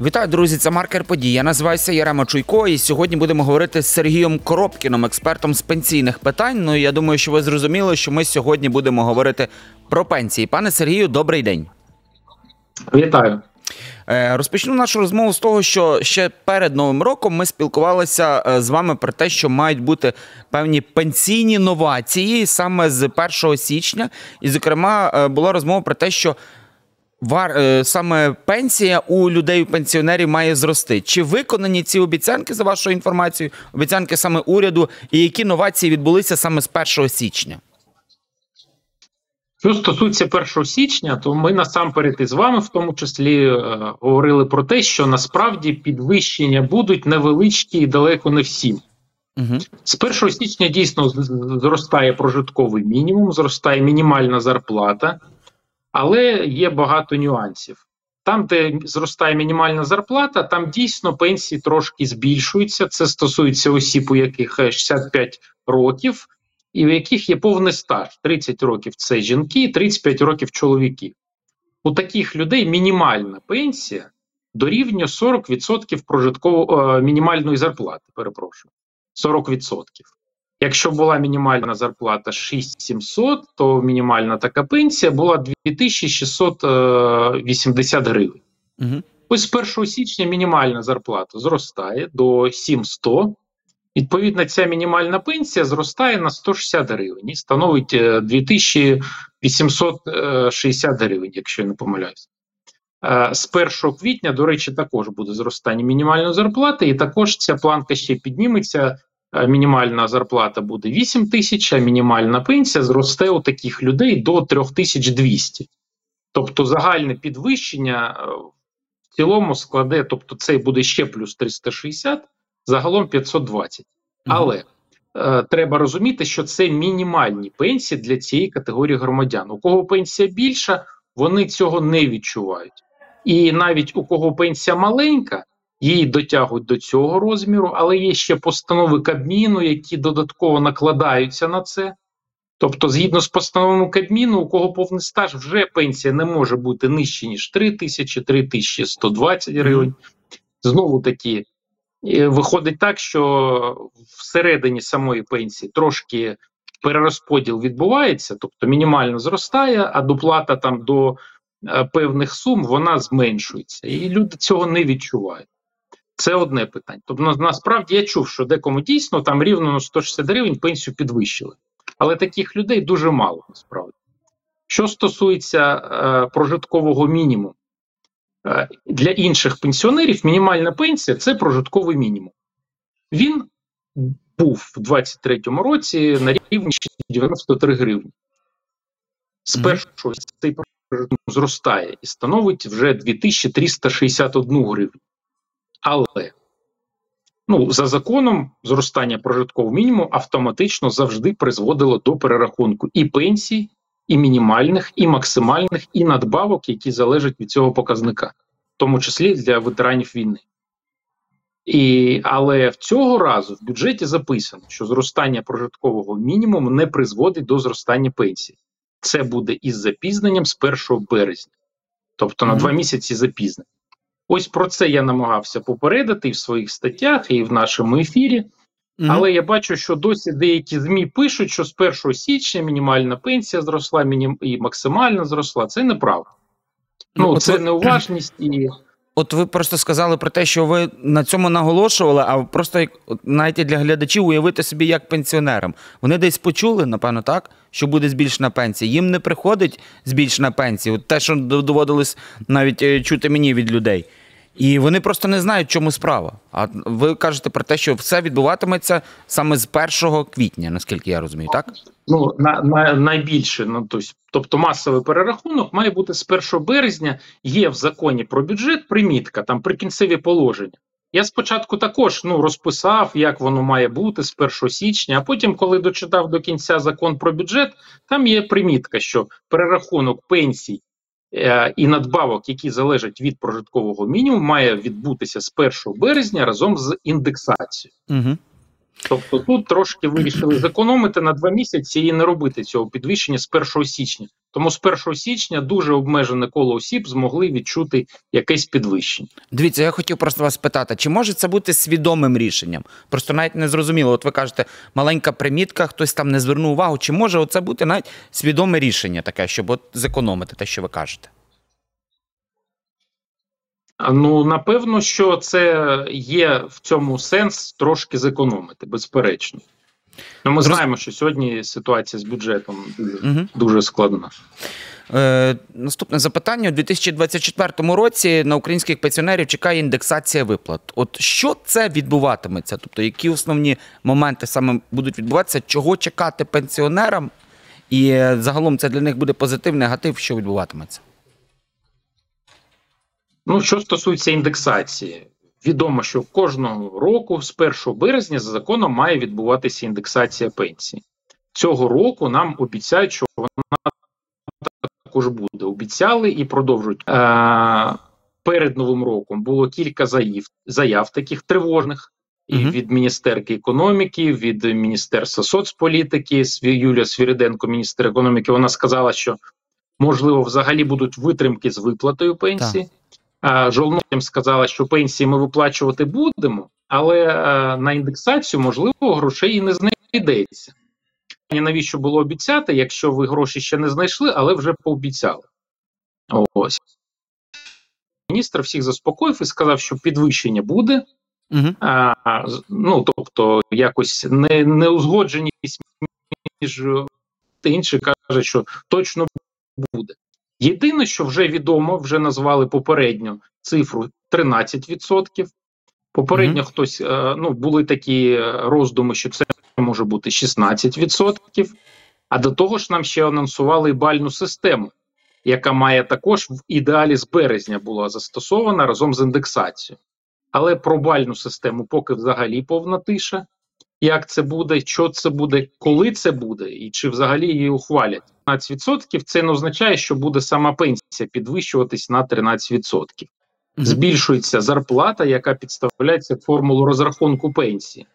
Вітаю, друзі! Це маркер подій. Я називаюся Ярема Чуйко, і сьогодні будемо говорити з Сергієм Коробкіном, експертом з пенсійних питань. Ну я думаю, що ви зрозуміли, що ми сьогодні будемо говорити про пенсії. Пане Сергію, добрий день. Вітаю. Е, Розпочну нашу розмову з того, що ще перед новим роком ми спілкувалися е, з вами про те, що мають бути певні пенсійні новації саме з 1 січня. І, зокрема, е, була розмова про те, що вар е, саме пенсія у людей, у пенсіонерів має зрости. Чи виконані ці обіцянки за вашою інформацією? Обіцянки саме уряду, і які новації відбулися саме з 1 січня? Що стосується 1 січня, то ми насамперед із вами, в тому числі, е, говорили про те, що насправді підвищення будуть невеличкі і далеко не всі. Угу. З 1 січня дійсно зростає прожитковий мінімум, зростає мінімальна зарплата, але є багато нюансів. Там, де зростає мінімальна зарплата, там дійсно пенсії трошки збільшуються. Це стосується осіб, у яких е, 65 років, і у яких є повний стаж. 30 років це жінки, 35 років чоловіки. У таких людей мінімальна пенсія дорівнює 40% прожитково е, мінімальної зарплати. Перепрошую, 40%. Якщо була мінімальна зарплата 6700, то мінімальна така пенсія була 2680 гривень. Угу. Ось з 1 січня мінімальна зарплата зростає до 700. Відповідно, ця мінімальна пенсія зростає на 160 гривень і становить е, 2860 гривень, якщо я не помиляюсь. Е, З 1 квітня, до речі, також буде зростання мінімальної зарплати, і також ця планка ще підніметься. Е, Мінімальна зарплата буде 8 тисяч, а мінімальна пенсія зросте у таких людей до 3200. Тобто загальне підвищення е, в цілому складе, тобто це буде ще плюс 360, загалом 520. Але е, треба розуміти, що це мінімальні пенсії для цієї категорії громадян. У кого пенсія більша, вони цього не відчувають. І навіть у кого пенсія маленька, її дотягують до цього розміру, але є ще постанови Кабміну, які додатково накладаються на це. Тобто, згідно з постановами Кабміну, у кого повний стаж, вже пенсія не може бути нижче, ніж 3 тисячі, 3 тисячі 120 гривень. Знову таки, е, виходить так, що всередині самої пенсії трошки перерозподіл відбувається, тобто мінімально зростає, а доплата там до е, певних сум вона зменшується. І люди цього не відчувають. Це одне питання. Тобто, насправді я чув, що декому дійсно там рівно на 160 гривень пенсію підвищили. Але таких людей дуже мало насправді. Що стосується е, прожиткового мінімуму, е, для інших пенсіонерів мінімальна пенсія це прожитковий мінімум. Він був в 23-му році на рівні 93 гривні. З першого цей прожиток зростає і становить вже 2361 гривню. Але ну, за законом зростання прожиткового мінімуму автоматично завжди призводило до перерахунку і пенсій, і мінімальних, і максимальних, і надбавок, які залежать від цього показника, в тому числі для ветеранів війни. І, але в цього разу в бюджеті записано, що зростання прожиткового мінімуму не призводить до зростання пенсії. Це буде із запізненням з 1 березня, тобто на Мгм. два місяці запізнення. Ось про це я намагався попередити і в своїх статтях, і в нашому ефірі. Але я бачу, що досі деякі ЗМІ пишуть, що з 1 січня мінімальна пенсія зросла, мінім... і максимальна зросла. Це неправда. Ну, Ну, це ви- неуважність і От ви просто сказали про те, що ви на цьому наголошували, а просто як навіть для глядачів уявити собі як пенсіонерам. Вони десь почули, напевно, так, що буде збільшена пенсія. Їм не приходить збільшена пенсія. От те, що доводилось навіть е, чути мені від людей. І вони просто не знають, чому справа. А ви кажете про те, що все відбуватиметься саме з 1 квітня, наскільки я розумію, так? ну, на, на, найбільше. Ну, тобто, масовий перерахунок має бути з 1 березня. Є в законі про бюджет примітка, там прикінцеві положення. Я спочатку також ну, розписав, як воно має бути з 1 січня, а потім, коли дочитав до кінця закон про бюджет, там є примітка, що перерахунок пенсій і надбавок, які залежать від прожиткового мінімуму, має відбутися з 1 березня разом з індексацією. Угу. Тобто тут трошки вирішили зекономити на два місяці і не робити цього підвищення з 1 січня. Тому з 1 січня дуже обмежене коло осіб змогли відчути якесь підвищення. Дивіться, я хотів просто вас питати, чи може це бути свідомим рішенням? Просто навіть не зрозуміло. От ви кажете, маленька примітка, хтось там не звернув увагу. Чи може це бути навіть свідоме рішення таке, щоб от зекономити те, що ви кажете? Ну, напевно, що це є в цьому сенс трошки зекономити, безперечно. Ну, Ми знаємо, що сьогодні ситуація з бюджетом дуже, угу. дуже складна. Е, Наступне запитання: у 2024 році на українських пенсіонерів чекає індексація виплат. От що це відбуватиметься? Тобто, які основні моменти саме будуть відбуватися, чого чекати пенсіонерам? І е, загалом це для них буде позитив, негатив, що відбуватиметься? Ну, що стосується індексації, відомо, що кожного року, з 1 березня, за законом має відбуватися індексація пенсії. Цього року нам обіцяють, що вона також буде. Обіцяли і продовжують. Е, Перед новим роком було кілька заяв, заяв таких тривожних. І uh від Міністерки економіки, від Міністерства соцполітики, Юлія Свіриденко, міністр економіки, вона сказала, що можливо взагалі будуть витримки з виплатою пенсії. Жолнотям сказала, що пенсії ми виплачувати будемо, але на індексацію можливо грошей і не знайдеться. Навіщо було обіцяти, якщо ви гроші ще не знайшли, але вже пообіцяли. Ось міністр всіх заспокоїв і сказав, що підвищення буде. Угу. А, Ну тобто, якось не, неузгодженість між інші каже, що точно буде. Єдине, що вже відомо, вже назвали попередньо цифру 13%. Попередньо mm -hmm. хтось е, ну були такі роздуми, що це може бути 16%. А до того ж, нам ще анонсували і бальну систему, яка має також в ідеалі з березня була застосована разом з індексацією. Але про бальну систему поки взагалі повна тиша. Як це буде, що це буде, коли це буде, і чи взагалі її ухвалять. 13% це не означає, що буде сама пенсія підвищуватись на 13%. Збільшується зарплата, яка підставляється формулу розрахунку пенсії,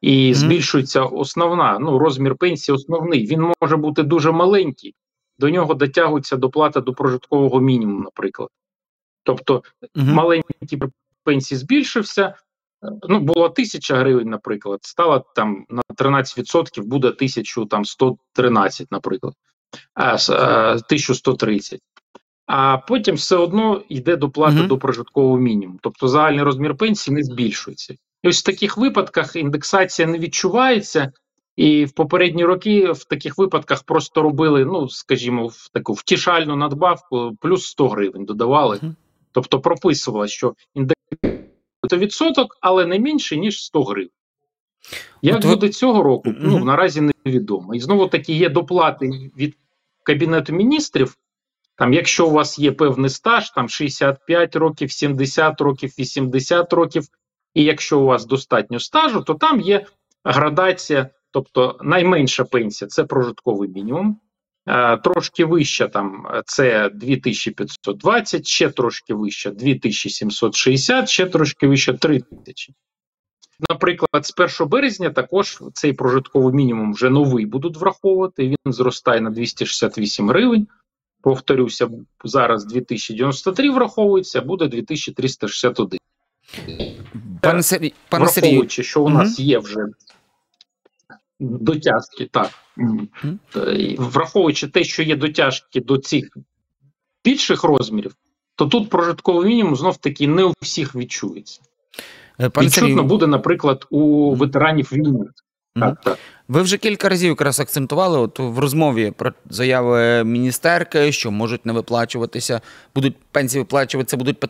і збільшується основна ну розмір пенсії. Основний він може бути дуже маленький, до нього дотягується доплата до прожиткового мінімуму, наприклад. Тобто маленький пенсії збільшився. Ну, було тисяча гривень, наприклад, стало там на 13% буде 1113, наприклад. 1130. А потім все одно йде доплата uh -huh. до прожиткового мінімуму. Тобто загальний розмір пенсії не збільшується. І ось в таких випадках індексація не відчувається, і в попередні роки в таких випадках просто робили, ну скажімо, в таку втішальну надбавку, плюс 100 гривень додавали. Uh -huh. Тобто прописувало, що індексація відсоток, але не менше ніж 100 гривень. Як От буде ви... цього року, ну наразі невідомо. І знову таки є доплати від Кабінету міністрів. Там, якщо у вас є певний стаж, там 65 років, 70 років, 80 років, і якщо у вас достатньо стажу, то там є градація, тобто найменша пенсія це прожитковий мінімум, трошки вища там це 2520, ще трошки вища 2760, ще трошки вища 3000. Наприклад, з 1 березня також цей прожитковий мінімум вже новий будуть враховувати. Він зростає на 268 гривень. Повторюся, зараз 2093 враховується, буде 2361. Пане Сергій, пане враховуючи, що у нас є вже дотяжки, так. Враховуючи те, що є дотяжки до цих більших розмірів, то тут прожитковий мінімум знов таки не у всіх відчується. Е, пане Відчутно Сергій... буде, наприклад, у ветеранів війни. Так, так. Ви вже кілька разів якраз акцентували от в розмові про заяви міністерки, що можуть не виплачуватися, будуть пенсії виплачуватися, будуть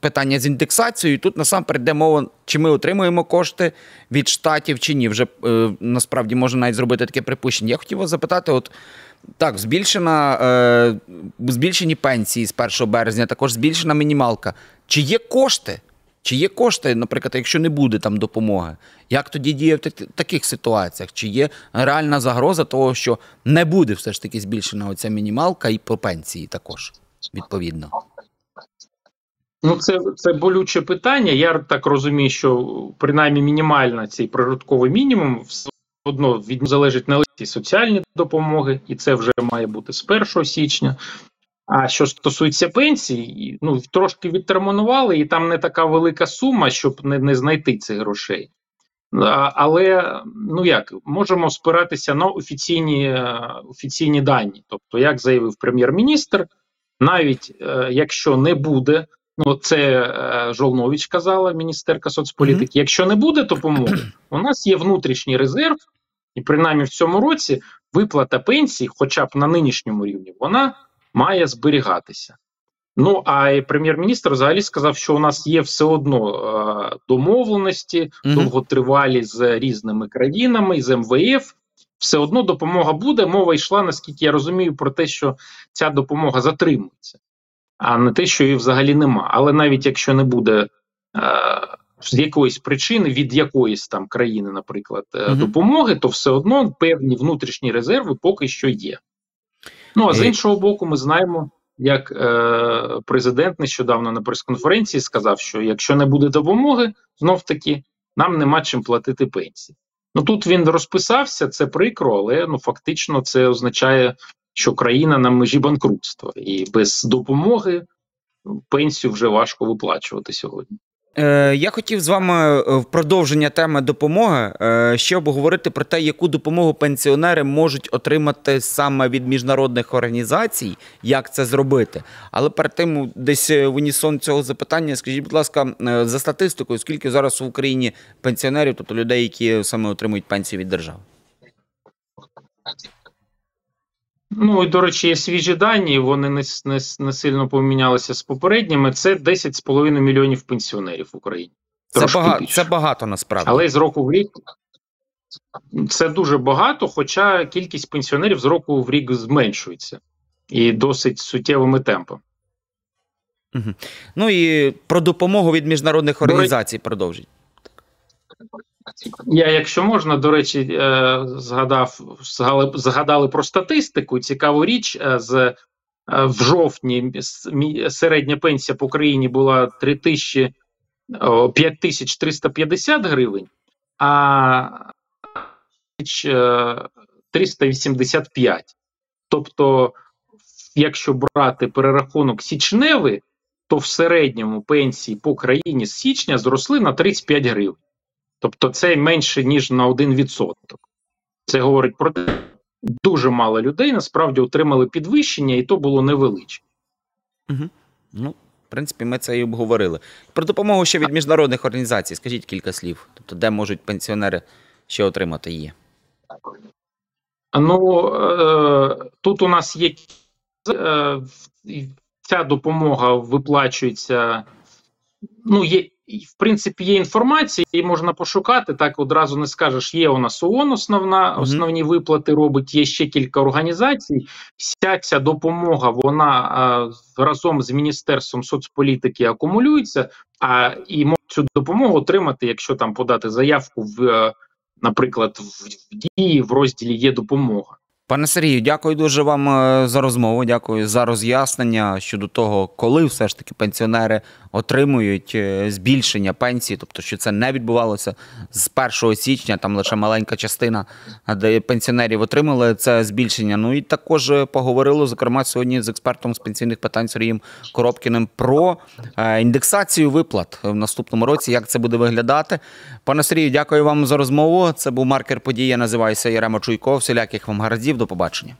питання з індексацією. І Тут насамперед йде мова, чи ми отримуємо кошти від штатів чи ні. Вже е, насправді можна навіть зробити таке припущення. Я хотів вас запитати: от так, збільшена е, збільшені пенсії з 1 березня, також збільшена мінімалка. Чи є кошти? Чи є кошти, наприклад, якщо не буде там допомоги, як тоді діє в таких ситуаціях? Чи є реальна загроза того, що не буде все ж таки збільшена оця мінімалка і по пенсії також відповідно? Ну, це, це болюче питання. Я так розумію, що принаймні мінімальна цей прожитковий мінімум все одно від залежить не лише соціальні допомоги, і це вже має бути з 1 січня. А що стосується пенсій, ну трошки відтермінували, і там не така велика сума, щоб не, не знайти цих грошей. А, Але ну як можемо спиратися на офіційні офіційні дані. Тобто, як заявив прем'єр-міністр, навіть е, якщо не буде, ну це е, Жолнович казала, міністерка соцполітики. Mm -hmm. Якщо не буде допомоги, у нас є внутрішній резерв, і принаймні в цьому році виплата пенсій, хоча б на нинішньому рівні, вона має зберігатися. Ну а прем'єр-міністр взагалі сказав, що у нас є все одно е, домовленості mm -hmm. довготривалі з різними країнами, з МВФ. Все одно допомога буде. Мова йшла, наскільки я розумію, про те, що ця допомога затримується, а не те, що її взагалі нема. Але навіть якщо не буде е, з якоїсь причини від якоїсь там країни, наприклад, е, mm -hmm. допомоги, то все одно певні внутрішні резерви поки що є. Ну а з іншого боку, ми знаємо, як е, президент нещодавно на прес-конференції сказав, що якщо не буде допомоги, знов таки нам нема чим платити пенсії. Ну тут він розписався, це прикро, але ну фактично це означає, що країна на межі банкрутства, і без допомоги пенсію вже важко виплачувати сьогодні. Е, я хотів з вами е, в продовження теми допомоги е, ще обговорити про те, яку допомогу пенсіонери можуть отримати саме від міжнародних організацій, як це зробити. Але перед тим, десь в унісон цього запитання, скажіть, будь ласка, за статистикою, скільки зараз в Україні пенсіонерів, тобто людей, які саме отримують пенсію від держави? Ну і до речі, є свіжі дані. Вони не, не, не сильно помінялися з попередніми. Це 10,5 мільйонів пенсіонерів в Україні. Це багато, це багато насправді. Але з року в рік це дуже багато, хоча кількість пенсіонерів з року в рік зменшується і досить суттєвими темпами. Угу. Ну і про допомогу від міжнародних організацій продовжіть. Я, якщо можна, до речі, е, згадав згадали про статистику. Цікаву річ е, з е, в жовтні середня пенсія по країні була 3 тисячі 5350 гривень, а 385. Тобто, якщо брати перерахунок січневий, то в середньому пенсії по країні з січня зросли на 35 гривень. Тобто це менше ніж на 1%. Це говорить про те, дуже мало людей насправді отримали підвищення, і то було невеличке. Угу. Ну, в принципі, ми це і обговорили. Про допомогу ще від міжнародних організацій. Скажіть кілька слів. Тобто, де можуть пенсіонери ще отримати її? Ну е, тут у нас є е, ця допомога виплачується. Ну, є в принципі, є інформація, її можна пошукати. Так одразу не скажеш. Є у нас ООН основна, основні виплати робить. Є ще кілька організацій. Вся ця допомога вона а, разом з міністерством соцполітики акумулюється. А і цю допомогу отримати, якщо там подати заявку в, е, наприклад, в дії в розділі є допомога. Пане Сергію, дякую дуже вам е, за розмову. Дякую за роз'яснення щодо того, коли все ж таки пенсіонери отримують е, збільшення пенсії, тобто що це не відбувалося з 1 січня, там лише маленька частина де пенсіонерів отримали це збільшення. Ну і також поговорили зокрема сьогодні з експертом з пенсійних питань Сергієм Коробкіним про е, індексацію виплат в наступному році. Як це буде виглядати? Пане Сергію, дякую вам за розмову. Це був маркер події. Я називаюся Ярема Чуйко. Всіляких вам гараздів. До побачення.